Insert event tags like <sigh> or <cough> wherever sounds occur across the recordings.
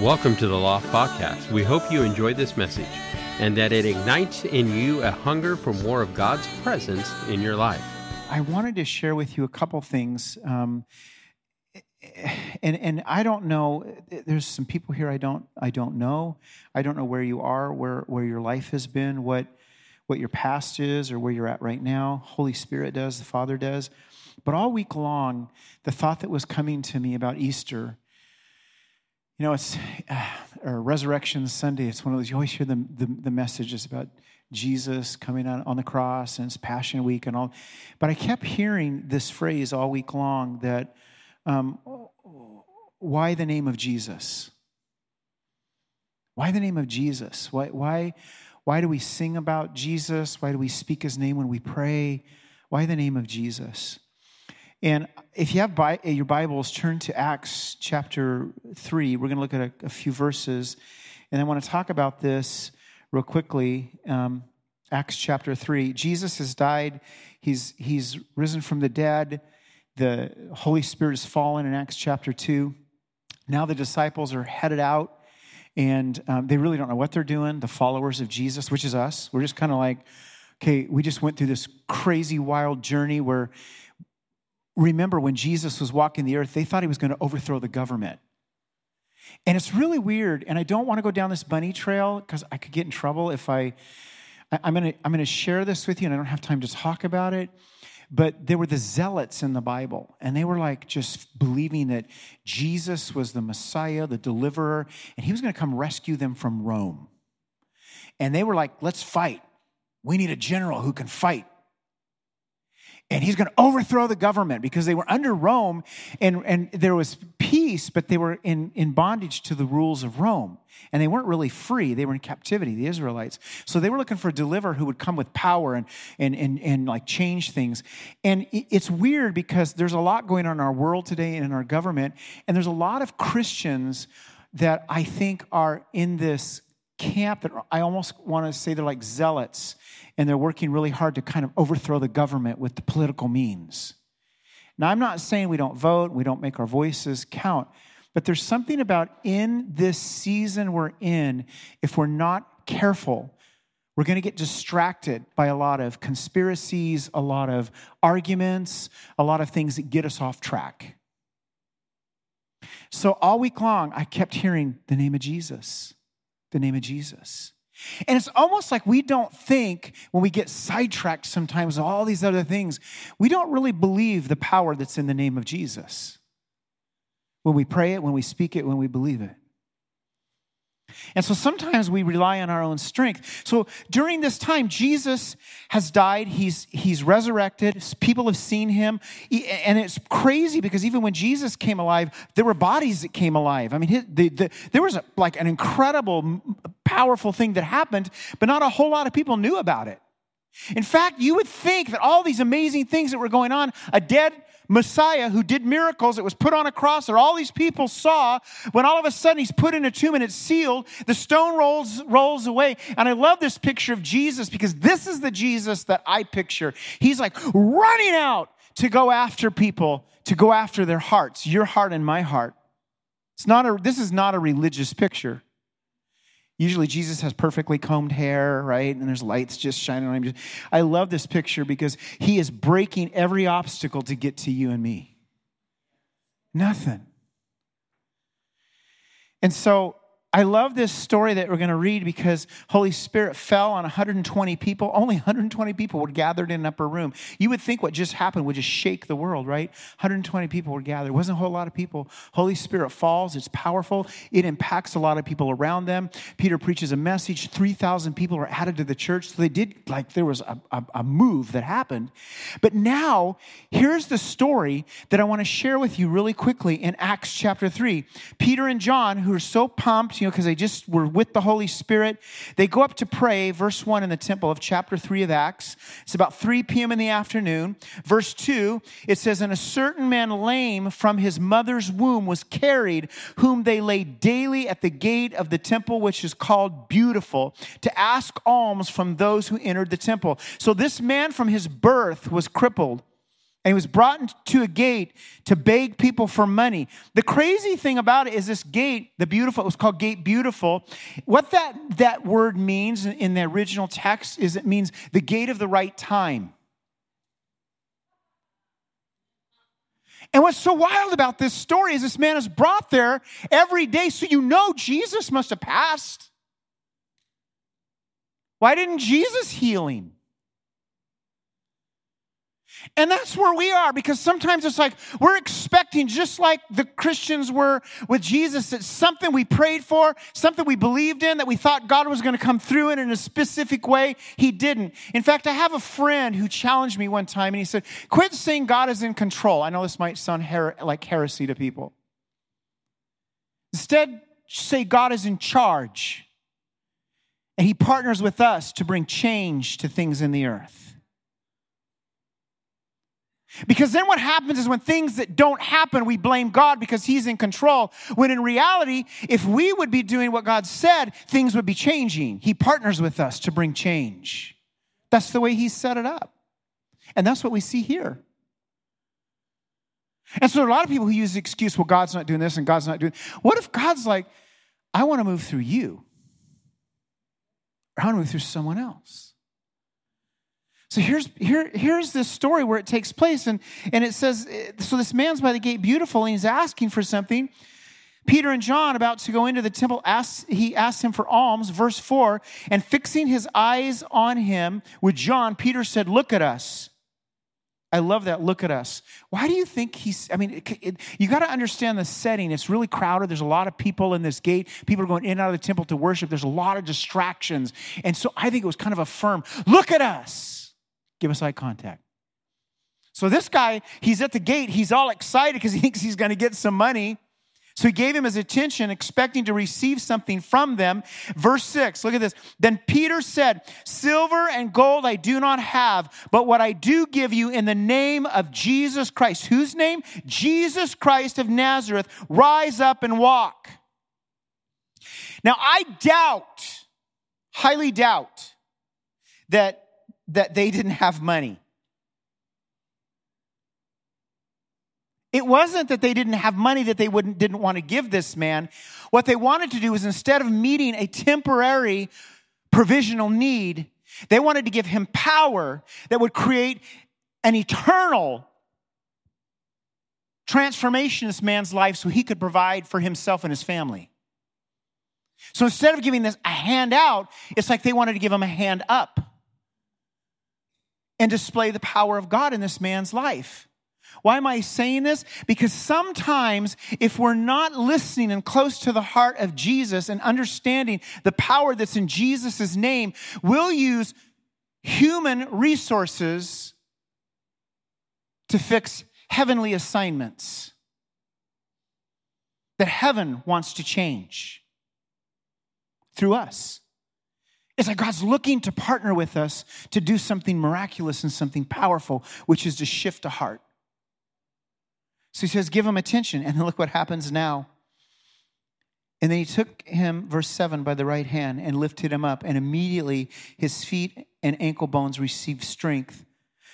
Welcome to the Loft Podcast. We hope you enjoyed this message and that it ignites in you a hunger for more of God's presence in your life. I wanted to share with you a couple things. Um, and and I don't know. There's some people here I don't I don't know. I don't know where you are, where where your life has been, what what your past is, or where you're at right now. Holy Spirit does, the Father does. But all week long, the thought that was coming to me about Easter you know, it's uh, <sighs> or Resurrection Sunday. It's one of those you always hear the, the, the messages about Jesus coming on, on the cross and it's Passion Week and all. But I kept hearing this phrase all week long that um, why the name of Jesus? Why the name of Jesus? Why, why, why do we sing about Jesus? Why do we speak his name when we pray? Why the name of Jesus? And if you have your Bibles, turn to Acts chapter 3. We're going to look at a, a few verses. And I want to talk about this real quickly. Um, Acts chapter 3. Jesus has died, he's, he's risen from the dead. The Holy Spirit has fallen in Acts chapter 2. Now the disciples are headed out and um, they really don't know what they're doing. The followers of Jesus, which is us, we're just kind of like, okay, we just went through this crazy, wild journey where remember when Jesus was walking the earth, they thought he was going to overthrow the government. And it's really weird. And I don't want to go down this bunny trail because I could get in trouble if I. I'm going to I'm going to share this with you, and I don't have time to talk about it. But there were the zealots in the Bible, and they were like just believing that Jesus was the Messiah, the deliverer, and he was going to come rescue them from Rome. And they were like, let's fight. We need a general who can fight and he's going to overthrow the government because they were under Rome and, and there was peace, but they were in, in bondage to the rules of Rome. And they weren't really free. They were in captivity, the Israelites. So they were looking for a deliverer who would come with power and, and, and, and like change things. And it's weird because there's a lot going on in our world today and in our government. And there's a lot of Christians that I think are in this camp that I almost want to say they're like zealots and they're working really hard to kind of overthrow the government with the political means. Now, I'm not saying we don't vote, we don't make our voices count, but there's something about in this season we're in, if we're not careful, we're going to get distracted by a lot of conspiracies, a lot of arguments, a lot of things that get us off track. So all week long, I kept hearing the name of Jesus, the name of Jesus. And it's almost like we don't think when we get sidetracked sometimes, all these other things, we don't really believe the power that's in the name of Jesus. When we pray it, when we speak it, when we believe it. And so sometimes we rely on our own strength. So during this time, Jesus has died. He's, he's resurrected. People have seen him. And it's crazy because even when Jesus came alive, there were bodies that came alive. I mean, the, the, there was a, like an incredible, powerful thing that happened, but not a whole lot of people knew about it. In fact, you would think that all these amazing things that were going on, a dead Messiah who did miracles it was put on a cross that all these people saw, when all of a sudden he's put in a tomb and it's sealed, the stone rolls, rolls away. And I love this picture of Jesus because this is the Jesus that I picture. He's like running out to go after people, to go after their hearts, your heart and my heart. It's not a, this is not a religious picture. Usually Jesus has perfectly combed hair, right? And there's lights just shining on him. I love this picture because he is breaking every obstacle to get to you and me. Nothing. And so I love this story that we're going to read because Holy Spirit fell on 120 people. Only 120 people were gathered in an upper room. You would think what just happened would just shake the world, right? 120 people were gathered. It wasn't a whole lot of people. Holy Spirit falls. It's powerful. It impacts a lot of people around them. Peter preaches a message. 3,000 people are added to the church. So they did, like, there was a, a, a move that happened. But now, here's the story that I want to share with you really quickly in Acts chapter 3. Peter and John, who are so pumped, you know, because they just were with the Holy Spirit. They go up to pray, verse 1 in the temple of chapter 3 of Acts. It's about 3 p.m. in the afternoon. Verse 2, it says, And a certain man lame from his mother's womb was carried, whom they laid daily at the gate of the temple, which is called Beautiful, to ask alms from those who entered the temple. So this man from his birth was crippled And he was brought to a gate to beg people for money. The crazy thing about it is this gate, the beautiful, it was called Gate Beautiful. What that, that word means in the original text is it means the gate of the right time. And what's so wild about this story is this man is brought there every day, so you know Jesus must have passed. Why didn't Jesus heal him? And that's where we are because sometimes it's like we're expecting, just like the Christians were with Jesus, that something we prayed for, something we believed in, that we thought God was going to come through in in a specific way. He didn't. In fact, I have a friend who challenged me one time and he said, Quit saying God is in control. I know this might sound her- like heresy to people. Instead, say God is in charge and he partners with us to bring change to things in the earth. Because then what happens is when things that don't happen, we blame God because He's in control. When in reality, if we would be doing what God said, things would be changing. He partners with us to bring change. That's the way He set it up. And that's what we see here. And so there are a lot of people who use the excuse, well, God's not doing this and God's not doing. What if God's like, I want to move through you? Or I want to move through someone else. So here's here here's this story where it takes place, and and it says so. This man's by the gate, beautiful, and he's asking for something. Peter and John, about to go into the temple, asks, he asked him for alms. Verse 4 And fixing his eyes on him with John, Peter said, Look at us. I love that. Look at us. Why do you think he's? I mean, it, it, you got to understand the setting. It's really crowded. There's a lot of people in this gate. People are going in and out of the temple to worship. There's a lot of distractions. And so I think it was kind of a firm look at us. Give us eye contact. So this guy, he's at the gate. He's all excited because he <laughs> thinks he's going to get some money. So he gave him his attention, expecting to receive something from them. Verse 6, look at this. Then Peter said, Silver and gold I do not have, but what I do give you in the name of Jesus Christ. Whose name? Jesus Christ of Nazareth. Rise up and walk. Now I doubt, highly doubt, that that they didn't have money. It wasn't that they didn't have money that they wouldn't, didn't want to give this man. What they wanted to do was instead of meeting a temporary provisional need, they wanted to give him power that would create an eternal transformation in this man's life so he could provide for himself and his family. So instead of giving this a hand out, it's like they wanted to give him a hand up and display the power of God in this man's life. Why am I saying this? Because sometimes, if we're not listening and close to the heart of Jesus and understanding the power that's in Jesus' name, we'll use human resources to fix heavenly assignments that heaven wants to change through us. It's like God's looking to partner with us to do something miraculous and something powerful, which is to shift a heart. So he says, Give him attention. And then look what happens now. And then he took him, verse 7, by the right hand and lifted him up. And immediately his feet and ankle bones received strength.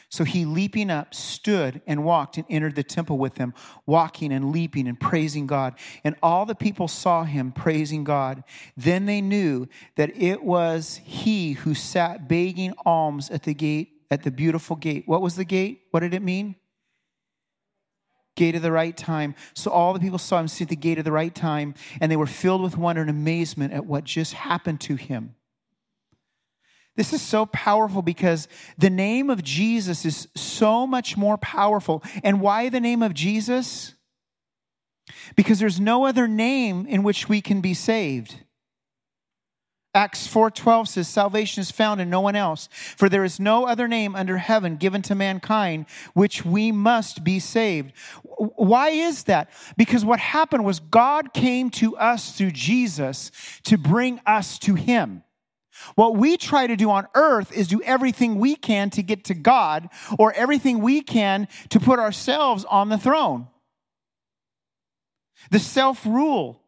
So he, leaping up, stood and walked and entered the temple with them, walking and leaping and praising God. And all the people saw him praising God. Then they knew that it was he who sat begging alms at the gate, at the beautiful gate. What was the gate? What did it mean? Gate of the right time. So all the people saw him sit at the gate of the right time, and they were filled with wonder and amazement at what just happened to him. This is so powerful because the name of Jesus is so much more powerful. And why the name of Jesus? Because there's no other name in which we can be saved. Acts 4:12 says salvation is found in no one else for there is no other name under heaven given to mankind which we must be saved. Why is that? Because what happened was God came to us through Jesus to bring us to him. What we try to do on earth is do everything we can to get to God or everything we can to put ourselves on the throne. The self rule.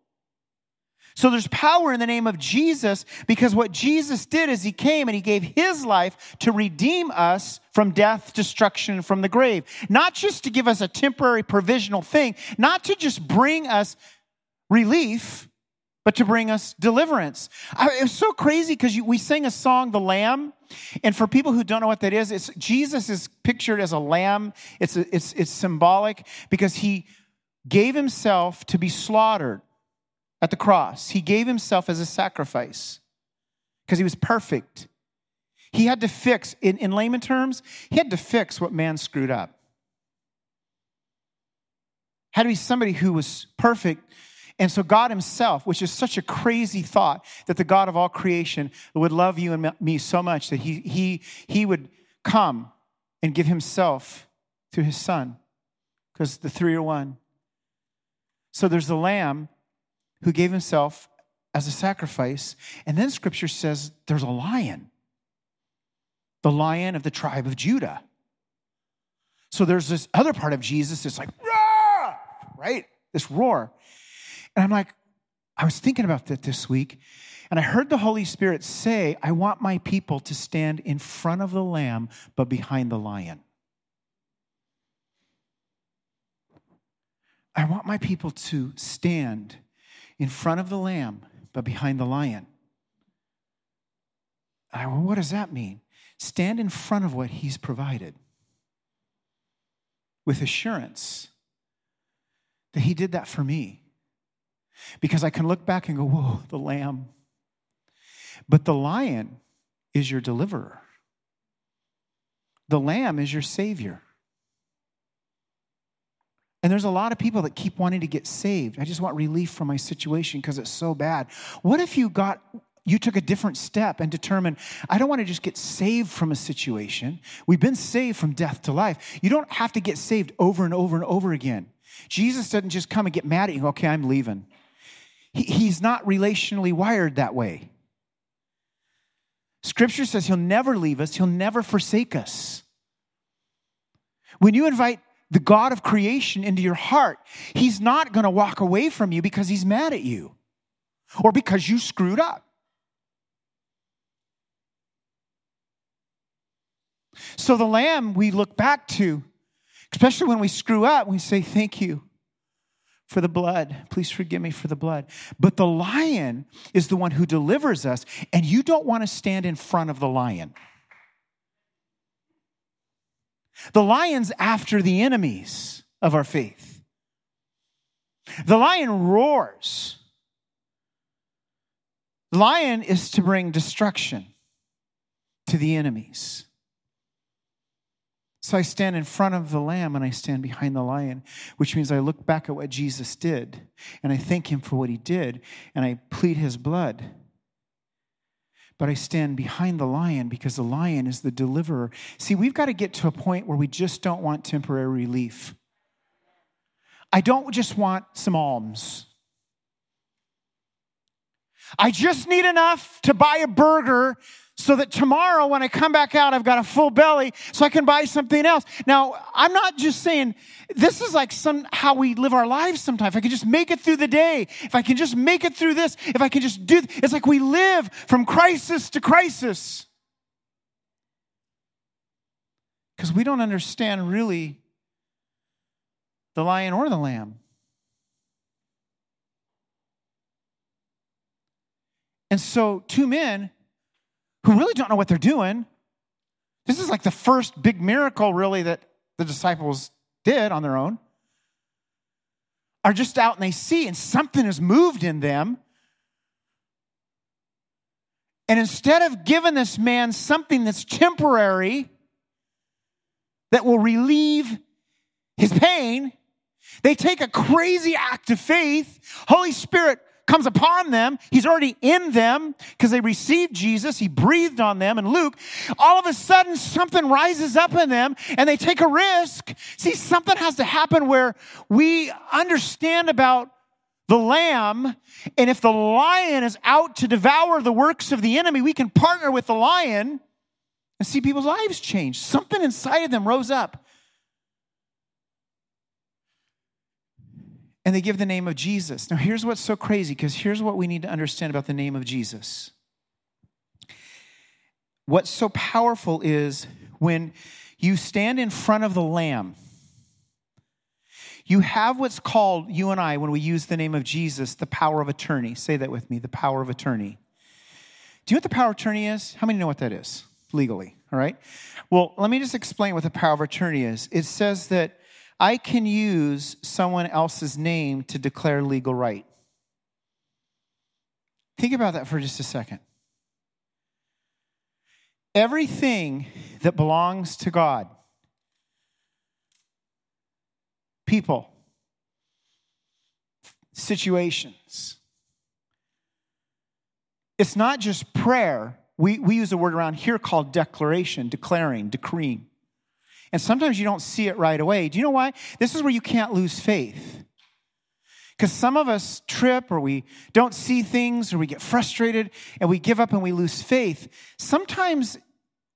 So there's power in the name of Jesus because what Jesus did is he came and he gave his life to redeem us from death, destruction, from the grave. Not just to give us a temporary provisional thing, not to just bring us relief, but to bring us deliverance. I, it was so crazy because we sing a song, The Lamb. And for people who don't know what that is, it's, Jesus is pictured as a lamb. It's, a, it's, it's symbolic because he gave himself to be slaughtered at the cross. He gave himself as a sacrifice because he was perfect. He had to fix, in, in layman terms, he had to fix what man screwed up. Had to be somebody who was perfect. And so, God Himself, which is such a crazy thought, that the God of all creation would love you and me so much that He, he, he would come and give Himself through His Son, because the three are one. So, there's the Lamb who gave himself as a sacrifice. And then scripture says there's a lion, the lion of the tribe of Judah. So there's this other part of Jesus that's like, roar, right? This roar. And I'm like, I was thinking about that this week, and I heard the Holy Spirit say, I want my people to stand in front of the lamb, but behind the lion. I want my people to stand in front of the lamb, but behind the lion. I, well, what does that mean? Stand in front of what he's provided with assurance that he did that for me. Because I can look back and go, whoa, the lamb. But the lion is your deliverer, the lamb is your savior. And there's a lot of people that keep wanting to get saved. I just want relief from my situation because it's so bad. What if you got you took a different step and determined, I don't want to just get saved from a situation. We've been saved from death to life. You don't have to get saved over and over and over again. Jesus doesn't just come and get mad at you, okay, I'm leaving. He, he's not relationally wired that way. Scripture says he'll never leave us, he'll never forsake us. When you invite the God of creation into your heart, He's not going to walk away from you because He's mad at you or because you screwed up. So the lamb we look back to, especially when we screw up, we say, Thank you for the blood. Please forgive me for the blood. But the lion is the one who delivers us, and you don't want to stand in front of the lion. The lion's after the enemies of our faith. The lion roars. The lion is to bring destruction to the enemies. So I stand in front of the lamb and I stand behind the lion, which means I look back at what Jesus did and I thank him for what he did and I plead his blood but I stand behind the lion because the lion is the deliverer. See, we've got to get to a point where we just don't want temporary relief. I don't just want some alms. I just need enough to buy a burger so that tomorrow when I come back out, I've got a full belly so I can buy something else. Now, I'm not just saying this is like some how we live our lives sometimes. If I can just make it through the day, if I can just make it through this, if I can just do it's like we live from crisis to crisis. Because we don't understand really the lion or the lamb. And so, two men who really don't know what they're doing. This is like the first big miracle, really, that the disciples did on their own. Are just out and they see, and something has moved in them. And instead of giving this man something that's temporary, that will relieve his pain, they take a crazy act of faith. Holy Spirit comes upon them. He's already in them because they received Jesus. He breathed on them. And Luke, all of a sudden, something rises up in them and they take a risk. See, something has to happen where we understand about the lamb. And if the lion is out to devour the works of the enemy, we can partner with the lion and see people's lives change. Something inside of them rose up. And they give the name of Jesus. Now, here's what's so crazy because here's what we need to understand about the name of Jesus. What's so powerful is when you stand in front of the Lamb, you have what's called, you and I, when we use the name of Jesus, the power of attorney. Say that with me the power of attorney. Do you know what the power of attorney is? How many know what that is legally? All right. Well, let me just explain what the power of attorney is. It says that I can use someone else's name to declare legal right. Think about that for just a second. Everything that belongs to God, people, situations, it's not just prayer. We, we use a word around here called declaration, declaring, decreeing. And sometimes you don't see it right away. Do you know why? This is where you can't lose faith. Because some of us trip or we don't see things or we get frustrated and we give up and we lose faith. Sometimes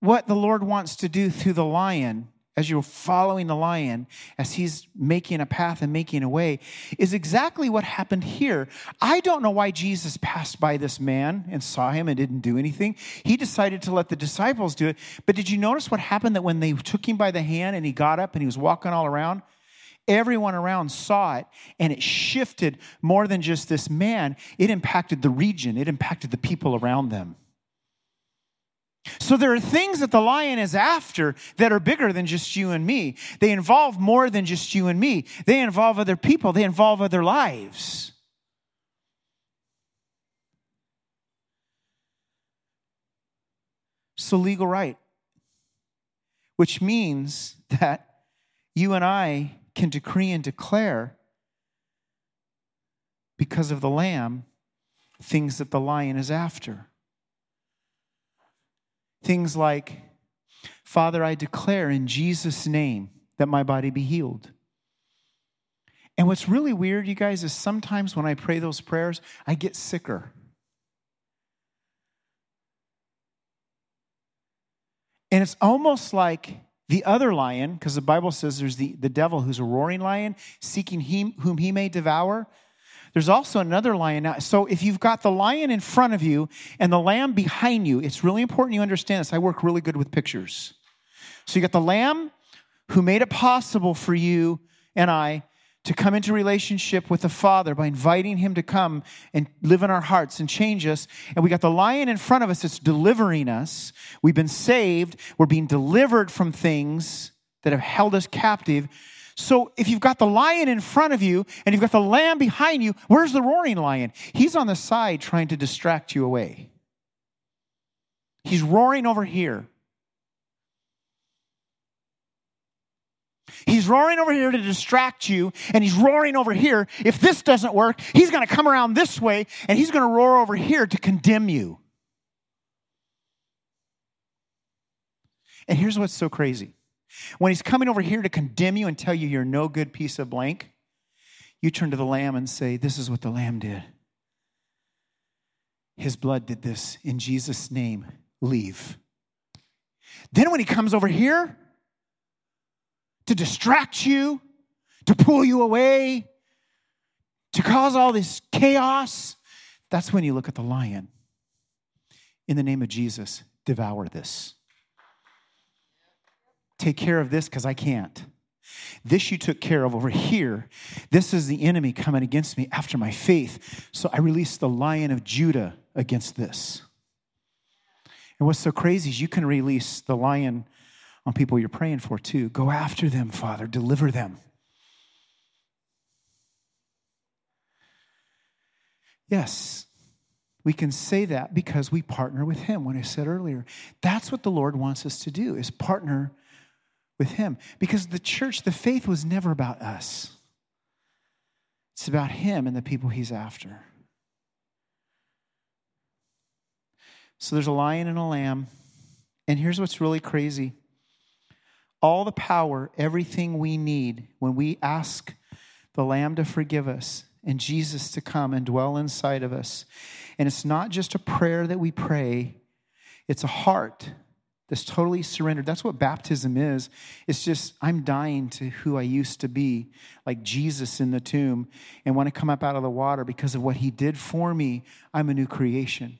what the Lord wants to do through the lion as you're following the lion, as he's making a path and making a way, is exactly what happened here. I don't know why Jesus passed by this man and saw him and didn't do anything. He decided to let the disciples do it. But did you notice what happened that when they took him by the hand and he got up and he was walking all around? Everyone around saw it and it shifted more than just this man. It impacted the region, it impacted the people around them. So there are things that the lion is after that are bigger than just you and me. They involve more than just you and me. They involve other people, they involve other lives. So, legal right, which means that you and I can decree and declare because of the lamb things that the lion is after. Things like, Father, I declare in Jesus' name that my body be healed. And what's really weird, you guys, is sometimes when I pray those prayers, I get sicker. And it's almost like the other lion, because the Bible says there's the, the devil who's a roaring lion, seeking him, whom he may devour. There's also another lion. So if you've got the lion in front of you and the lamb behind you, it's really important you understand this. I work really good with pictures. So you got the lamb who made it possible for you and I to come into relationship with the Father by inviting Him to come and live in our hearts and change us. And we got the lion in front of us that's delivering us. We've been saved. We're being delivered from things that have held us captive. So if you've got the lion in front of you and you've got the lamb behind you, where's the roaring lion? He's on the side trying to distract you away. He's roaring over here. He's roaring over here to distract you, and he's roaring over here. If this doesn't work, he's going to come around this way, and he's going to roar over here to condemn you. And here's what's so crazy when he's coming over here to condemn you and tell you you're no good piece of blank, you turn to the lamb and say, This is what the lamb did. His blood did this. In Jesus' name, leave. Then when he comes over here to distract you, to pull you away, to cause all this chaos, that's when you look at the lion. In the name of Jesus, devour this take care of this because I can't. This you took care of over here. This is the enemy coming against me after my faith. So I release the lion of Judah against this. And what's so crazy is you can release the lion on people you're praying for too. Go after them, Father, deliver them. Yes, we can say that because we partner with him when I said earlier. That's what the Lord wants us to do is partner with Him. Because the church, the faith was never about us, it's about Him and the people He's after. So there's a lion and a lamb. And here's what's really crazy all the power, everything we need when we ask the Lamb to forgive us and Jesus to come and dwell inside of us. And it's not just a prayer that we pray, it's a heart this totally surrendered. That's what baptism is. It's just, I'm dying to who I used to be, like Jesus in the tomb. And when I come up out of the water, because of what he did for me, I'm a new creation.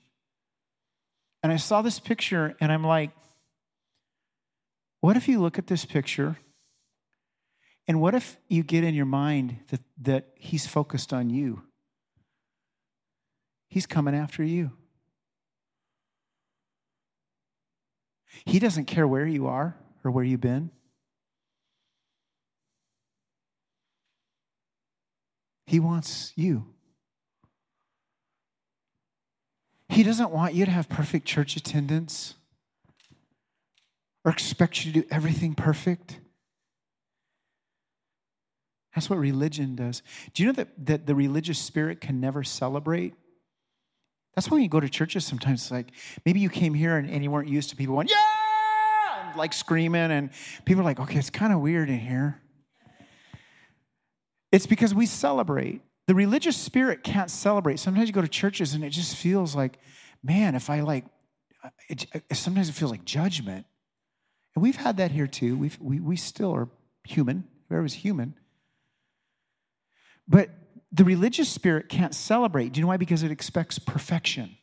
And I saw this picture and I'm like, what if you look at this picture? And what if you get in your mind that, that he's focused on you? He's coming after you. He doesn't care where you are or where you've been. He wants you. He doesn't want you to have perfect church attendance or expect you to do everything perfect. That's what religion does. Do you know that, that the religious spirit can never celebrate? That's why when you go to churches sometimes, it's like maybe you came here and, and you weren't used to people going, yeah, like screaming, and people are like, okay, it's kind of weird in here. It's because we celebrate. The religious spirit can't celebrate. Sometimes you go to churches and it just feels like, man, if I like, uh, it, it, uh, sometimes it feels like judgment. And we've had that here too. We've, we, we still are human. Whoever's human. But the religious spirit can't celebrate. Do you know why? Because it expects perfection.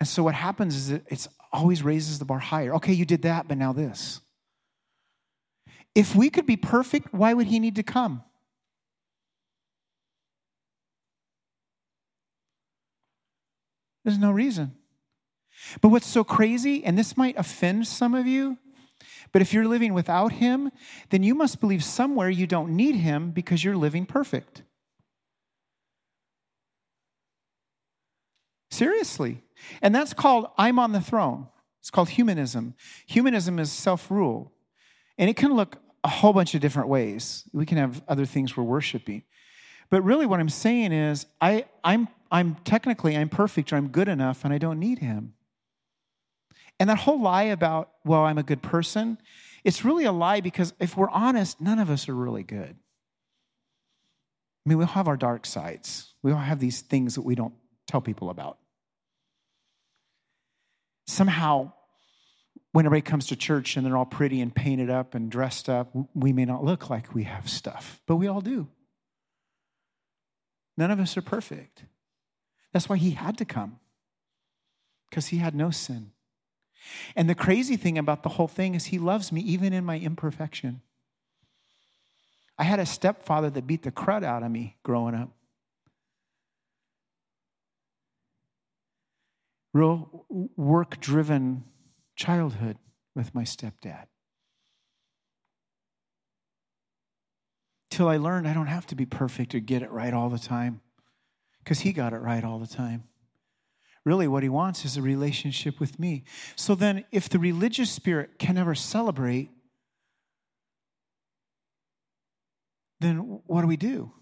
And so what happens is it it's always raises the bar higher. Okay, you did that, but now this. If we could be perfect, why would he need to come? There's no reason. But what's so crazy, and this might offend some of you, but if you're living without Him, then you must believe somewhere you don't need Him because you're living perfect. Seriously. And that's called I'm on the throne. It's called humanism. Humanism is self rule. And it can look a whole bunch of different ways. We can have other things we're worshiping. But really, what I'm saying is, I, I'm, I'm technically I'm perfect or I'm good enough and I don't need him. And that whole lie about, well, I'm a good person, it's really a lie because if we're honest, none of us are really good. I mean, we all have our dark sides. We all have these things that we don't tell people about. Somehow, when everybody comes to church and they're all pretty and painted up and dressed up, we may not look like we have stuff, but we all do. None of us are perfect. That's why he had to come, because he had no sin. And the crazy thing about the whole thing is, he loves me even in my imperfection. I had a stepfather that beat the crud out of me growing up. Real work driven childhood with my stepdad. Till I learned I don't have to be perfect or get it right all the time because he got it right all the time. Really, what he wants is a relationship with me. So then, if the religious spirit can never celebrate, then what do we do?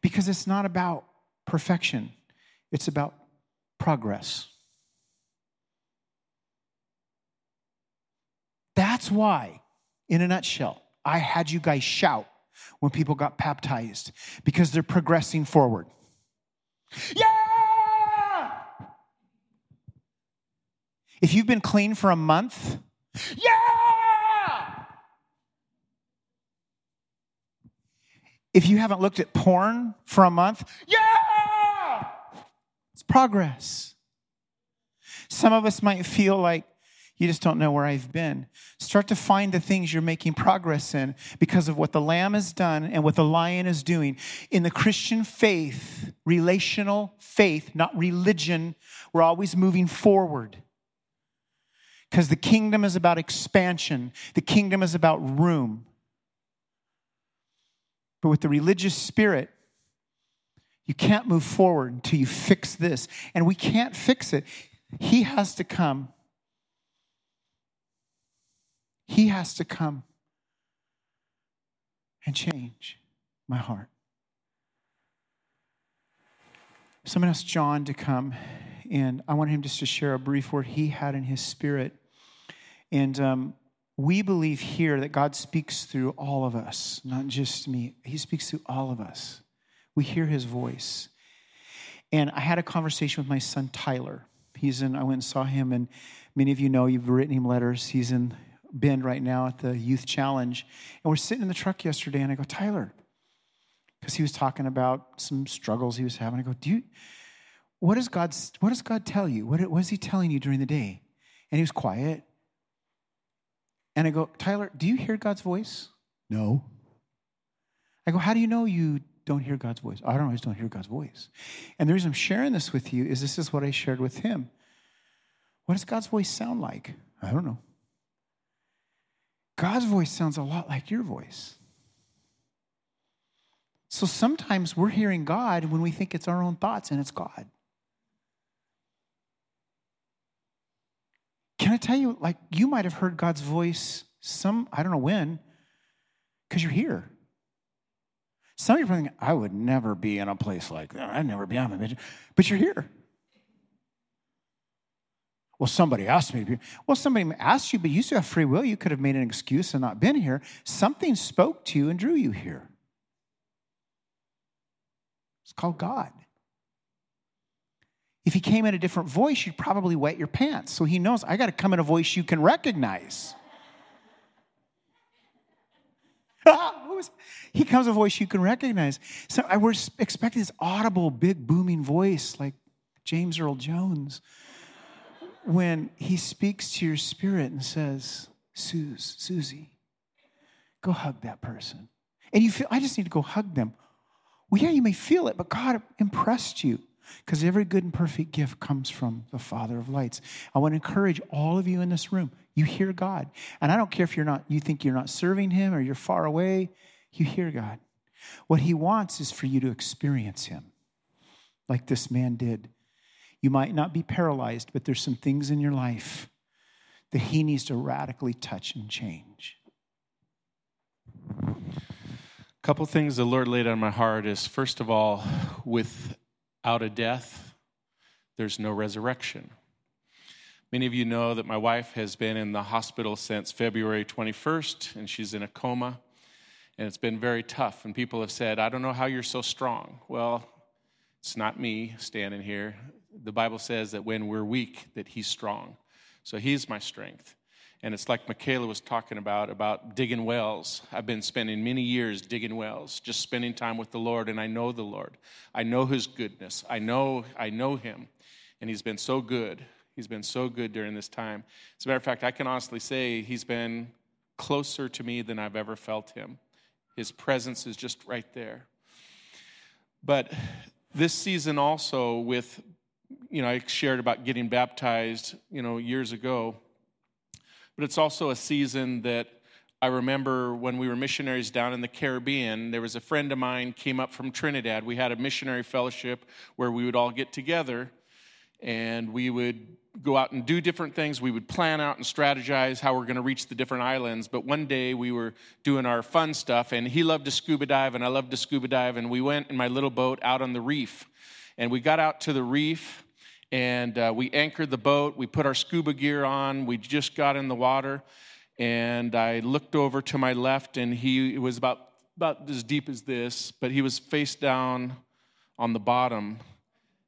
Because it's not about perfection, it's about progress. That's why, in a nutshell, I had you guys shout when people got baptized because they're progressing forward. Yeah! If you've been clean for a month, yeah! If you haven't looked at porn for a month, yeah! It's progress. Some of us might feel like you just don't know where I've been. Start to find the things you're making progress in because of what the Lamb has done and what the Lion is doing. In the Christian faith, relational faith, not religion, we're always moving forward. Because the kingdom is about expansion, the kingdom is about room. But with the religious spirit, you can't move forward until you fix this. And we can't fix it. He has to come he has to come and change my heart. Someone asked John to come, and I want him just to share a brief word he had in his spirit. And um, we believe here that God speaks through all of us, not just me. He speaks through all of us. We hear his voice. And I had a conversation with my son Tyler. He's in, I went and saw him, and many of you know you've written him letters. He's in Bend right now at the Youth Challenge. And we're sitting in the truck yesterday, and I go, Tyler, because he was talking about some struggles he was having. I go, Do you, what does God, what does God tell you? What, what is he telling you during the day? And he was quiet. And I go, Tyler, do you hear God's voice? No. I go, how do you know you don't hear God's voice? I don't always don't hear God's voice. And the reason I'm sharing this with you is this is what I shared with him. What does God's voice sound like? I don't know. God's voice sounds a lot like your voice. So sometimes we're hearing God when we think it's our own thoughts and it's God. Can I tell you, like, you might have heard God's voice some, I don't know when, because you're here. Some of you are thinking, I would never be in a place like that. I'd never be on a mission. But you're here. Well, somebody asked me to be. Well, somebody asked you, but you still have free will. You could have made an excuse and not been here. Something spoke to you and drew you here. It's called God. If he came in a different voice, you'd probably wet your pants. So he knows I got to come in a voice you can recognize. <laughs> he comes a voice you can recognize. So I was expecting this audible, big, booming voice like James Earl Jones when he speaks to your spirit and says, Suze, Susie, go hug that person. And you feel, I just need to go hug them. Well, yeah, you may feel it, but God impressed you because every good and perfect gift comes from the Father of lights. I want to encourage all of you in this room. You hear God. And I don't care if you're not, you think you're not serving Him or you're far away, you hear God. What He wants is for you to experience Him like this man did. You might not be paralyzed, but there's some things in your life that He needs to radically touch and change. A couple things the Lord laid on my heart is first of all, without a death, there's no resurrection. Many of you know that my wife has been in the hospital since February 21st, and she's in a coma. And it's been very tough. And people have said, I don't know how you're so strong. Well, it's not me standing here. The Bible says that when we're weak, that he's strong. So he's my strength. And it's like Michaela was talking about, about digging wells. I've been spending many years digging wells, just spending time with the Lord, and I know the Lord. I know his goodness. I know, I know him. And he's been so good. He's been so good during this time. As a matter of fact, I can honestly say he's been closer to me than I've ever felt him. His presence is just right there. But this season also with, you know, I shared about getting baptized, you know, years ago but it's also a season that I remember when we were missionaries down in the Caribbean, there was a friend of mine came up from Trinidad. We had a missionary fellowship where we would all get together and we would go out and do different things. We would plan out and strategize how we're going to reach the different islands. But one day we were doing our fun stuff, and he loved to scuba dive, and I loved to scuba dive. And we went in my little boat out on the reef. And we got out to the reef, and uh, we anchored the boat. We put our scuba gear on. We just got in the water, and I looked over to my left, and he was about about as deep as this, but he was face down on the bottom.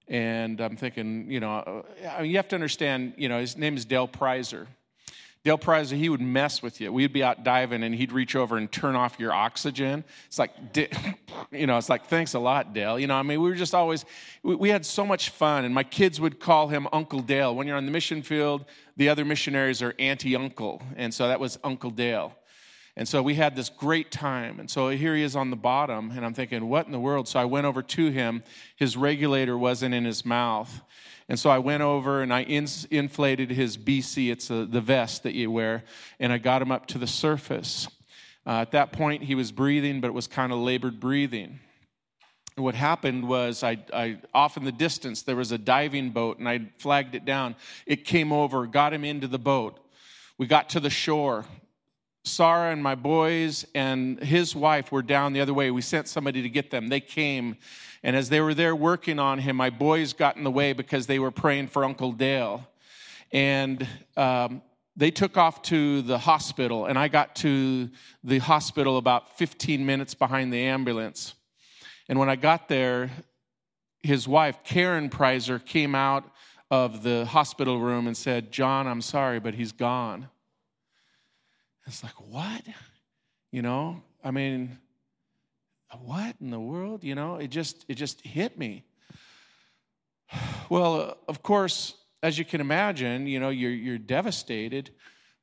And I'm thinking, you know, uh, you have to understand, you know, his name is Dale Prizer. Dale Prizer, he would mess with you. We'd be out diving and he'd reach over and turn off your oxygen. It's like, <laughs> you know, it's like, thanks a lot, Dale. You know, I mean, we were just always, we had so much fun. And my kids would call him Uncle Dale. When you're on the mission field, the other missionaries are Auntie Uncle. And so that was Uncle Dale. And so we had this great time. And so here he is on the bottom. And I'm thinking, what in the world? So I went over to him. His regulator wasn't in his mouth. And so I went over and I inflated his BC, it's a, the vest that you wear, and I got him up to the surface. Uh, at that point, he was breathing, but it was kind of labored breathing. And what happened was, I, I, off in the distance, there was a diving boat, and I flagged it down. It came over, got him into the boat. We got to the shore. Sarah and my boys and his wife were down the other way. We sent somebody to get them. They came and as they were there working on him, my boys got in the way because they were praying for Uncle Dale. And um, they took off to the hospital, and I got to the hospital about 15 minutes behind the ambulance. And when I got there, his wife, Karen Preiser, came out of the hospital room and said, John, I'm sorry, but he's gone. It's like, what? You know, I mean, what in the world? You know, it just it just hit me. Well, uh, of course, as you can imagine, you know, you're you're devastated.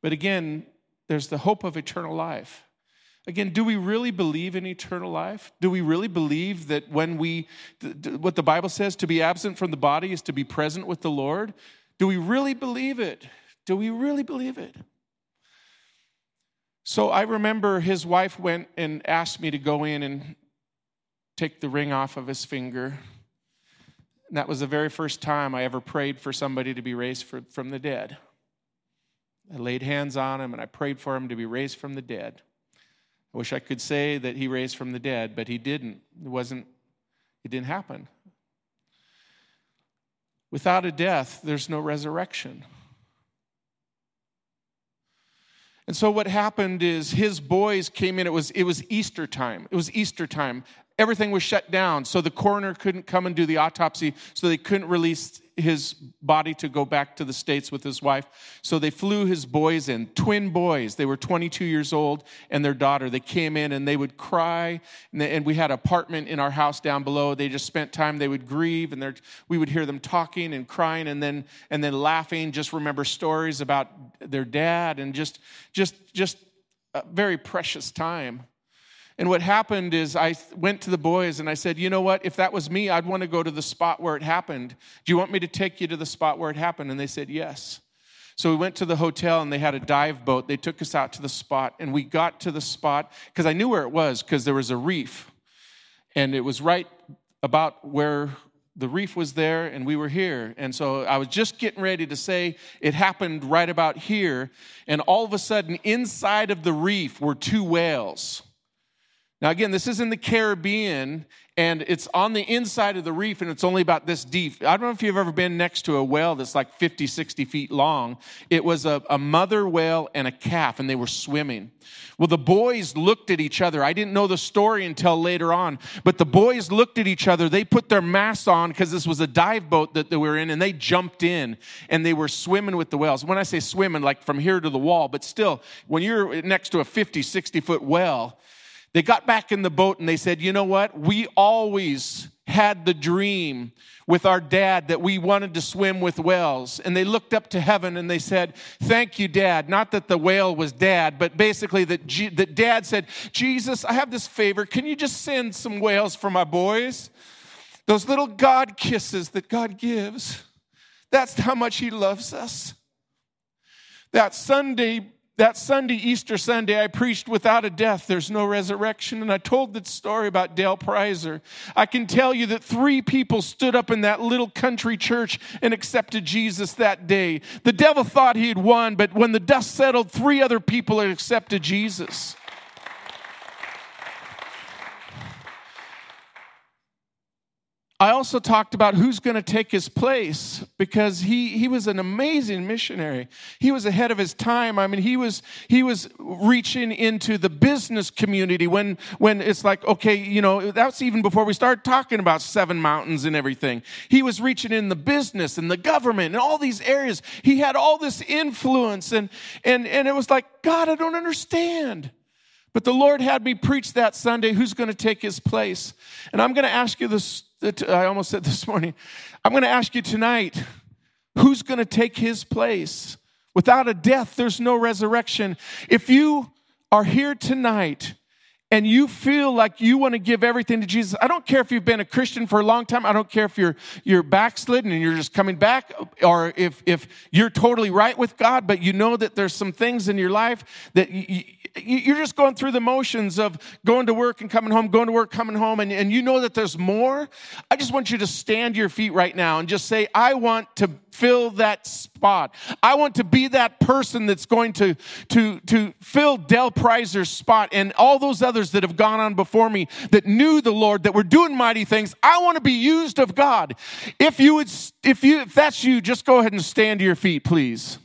But again, there's the hope of eternal life. Again, do we really believe in eternal life? Do we really believe that when we, what the Bible says, to be absent from the body is to be present with the Lord? Do we really believe it? Do we really believe it? So I remember his wife went and asked me to go in and take the ring off of his finger. And that was the very first time I ever prayed for somebody to be raised for, from the dead. I laid hands on him and I prayed for him to be raised from the dead. I wish I could say that he raised from the dead, but he didn't. It wasn't, it didn't happen. Without a death, there's no resurrection. And so what happened is his boys came in. It was, it was Easter time. It was Easter time everything was shut down. So the coroner couldn't come and do the autopsy, so they couldn't release his body to go back to the States with his wife. So they flew his boys in, twin boys. They were 22 years old and their daughter. They came in and they would cry. And, they, and we had an apartment in our house down below. They just spent time, they would grieve and we would hear them talking and crying and then, and then laughing, just remember stories about their dad and just, just, just a very precious time. And what happened is I went to the boys and I said, you know what? If that was me, I'd want to go to the spot where it happened. Do you want me to take you to the spot where it happened? And they said, yes. So we went to the hotel and they had a dive boat. They took us out to the spot and we got to the spot because I knew where it was because there was a reef. And it was right about where the reef was there and we were here. And so I was just getting ready to say it happened right about here. And all of a sudden, inside of the reef were two whales. Now, again, this is in the Caribbean and it's on the inside of the reef and it's only about this deep. I don't know if you've ever been next to a whale that's like 50, 60 feet long. It was a, a mother whale and a calf and they were swimming. Well, the boys looked at each other. I didn't know the story until later on, but the boys looked at each other. They put their masks on because this was a dive boat that they were in and they jumped in and they were swimming with the whales. When I say swimming, like from here to the wall, but still, when you're next to a 50, 60 foot whale, they got back in the boat and they said, You know what? We always had the dream with our dad that we wanted to swim with whales. And they looked up to heaven and they said, Thank you, dad. Not that the whale was dad, but basically that, G- that dad said, Jesus, I have this favor. Can you just send some whales for my boys? Those little God kisses that God gives. That's how much He loves us. That Sunday that Sunday, Easter Sunday, I preached without a death, there's no resurrection. And I told that story about Dale Preiser. I can tell you that three people stood up in that little country church and accepted Jesus that day. The devil thought he had won, but when the dust settled, three other people had accepted Jesus. I also talked about who's going to take his place because he, he was an amazing missionary. He was ahead of his time. I mean, he was, he was reaching into the business community when, when it's like, okay, you know, that's even before we started talking about seven mountains and everything. He was reaching in the business and the government and all these areas. He had all this influence and, and, and it was like, God, I don't understand. But the Lord had me preach that Sunday who's going to take his place. And I'm going to ask you this, I almost said this morning, I'm going to ask you tonight who's going to take his place? Without a death, there's no resurrection. If you are here tonight and you feel like you want to give everything to Jesus, I don't care if you've been a Christian for a long time. I don't care if you're you're backslidden and you're just coming back, or if if you're totally right with God, but you know that there's some things in your life that you, you're just going through the motions of going to work and coming home, going to work, coming home, and, and you know that there's more. I just want you to stand your feet right now and just say, I want to fill that spot. I want to be that person that's going to, to, to fill Dale Preiser's spot and all those others that have gone on before me that knew the Lord, that were doing mighty things. I want to be used of God. If you would, if you, if that's you, just go ahead and stand to your feet, please.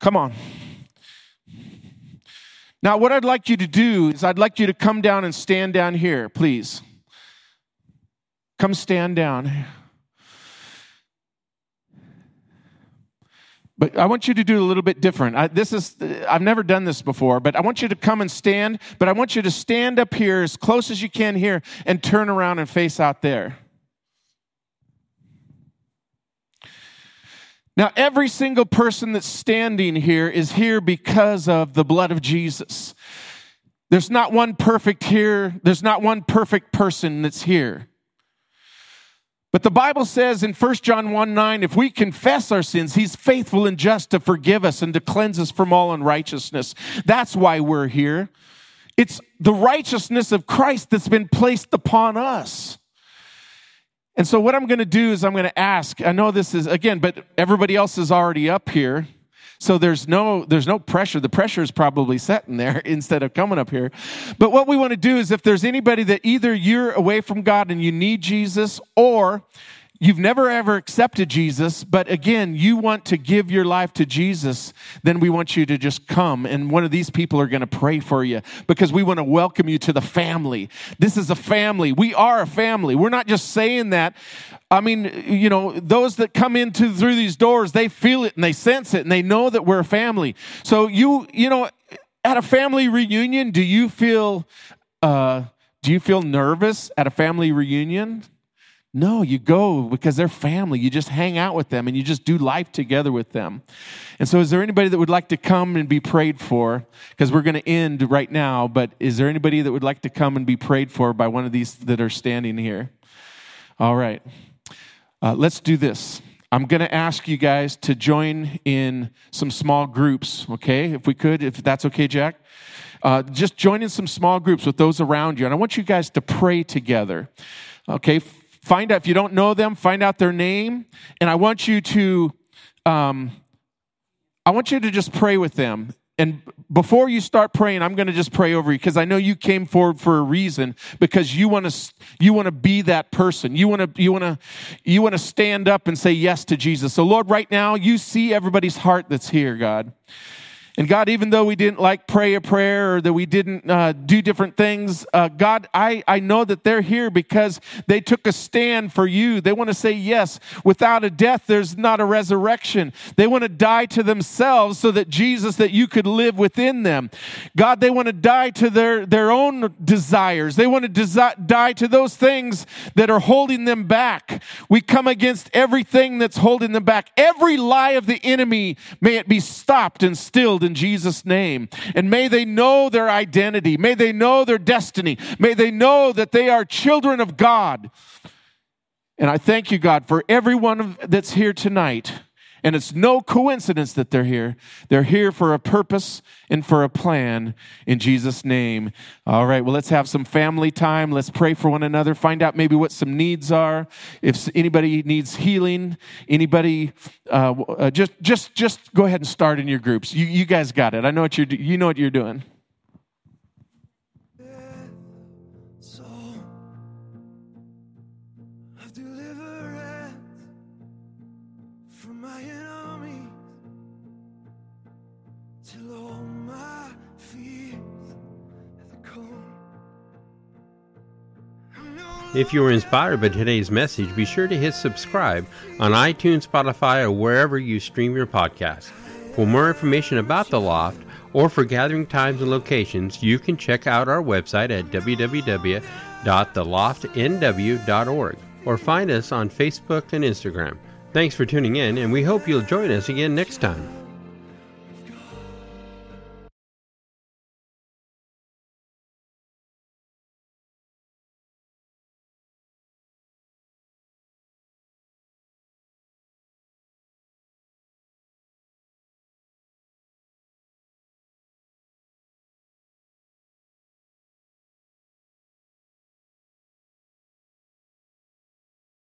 Come on. Now, what I'd like you to do is I'd like you to come down and stand down here, please. Come stand down. But I want you to do a little bit different. I, this is I've never done this before, but I want you to come and stand, but I want you to stand up here as close as you can here and turn around and face out there. Now, every single person that's standing here is here because of the blood of Jesus. There's not one perfect here. There's not one perfect person that's here. But the Bible says in 1 John 1 9, if we confess our sins, he's faithful and just to forgive us and to cleanse us from all unrighteousness. That's why we're here. It's the righteousness of Christ that's been placed upon us. And so, what I'm going to do is, I'm going to ask. I know this is, again, but everybody else is already up here. So there's no there's no pressure. The pressure is probably setting there <laughs> instead of coming up here. But what we want to do is if there's anybody that either you're away from God and you need Jesus or you've never ever accepted Jesus, but again, you want to give your life to Jesus, then we want you to just come. And one of these people are going to pray for you because we want to welcome you to the family. This is a family. We are a family. We're not just saying that. I mean, you know, those that come into through these doors, they feel it and they sense it and they know that we're a family. So you, you know, at a family reunion, do you feel, uh, do you feel nervous at a family reunion? No, you go because they're family. You just hang out with them and you just do life together with them. And so, is there anybody that would like to come and be prayed for? Because we're going to end right now, but is there anybody that would like to come and be prayed for by one of these that are standing here? All right. Uh, let's do this. I'm going to ask you guys to join in some small groups, okay? If we could, if that's okay, Jack. Uh, just join in some small groups with those around you. And I want you guys to pray together, okay? Find out, if you don't know them, find out their name. And I want you to, um, I want you to just pray with them. And before you start praying, I'm going to just pray over you because I know you came forward for a reason because you want to you want to be that person. You want to you want to you want to stand up and say yes to Jesus. So Lord, right now you see everybody's heart that's here, God. And God, even though we didn't like pray a prayer or that we didn't uh, do different things, uh, God, I, I know that they're here because they took a stand for you. They want to say, yes, without a death, there's not a resurrection. They want to die to themselves so that Jesus, that you could live within them. God, they want to die to their, their own desires. They want to desi- die to those things that are holding them back. We come against everything that's holding them back. Every lie of the enemy, may it be stopped and stilled in Jesus' name. And may they know their identity. May they know their destiny. May they know that they are children of God. And I thank you, God, for everyone that's here tonight. And it's no coincidence that they're here. They're here for a purpose and for a plan in Jesus' name. All right, well, let's have some family time. Let's pray for one another. Find out maybe what some needs are. If anybody needs healing, anybody, uh, uh, just just just go ahead and start in your groups. You, you guys got it. I know what you're. You know what you're doing. If you were inspired by today's message, be sure to hit subscribe on iTunes, Spotify, or wherever you stream your podcast. For more information about The Loft or for gathering times and locations, you can check out our website at www.theloftnw.org or find us on Facebook and Instagram. Thanks for tuning in, and we hope you'll join us again next time.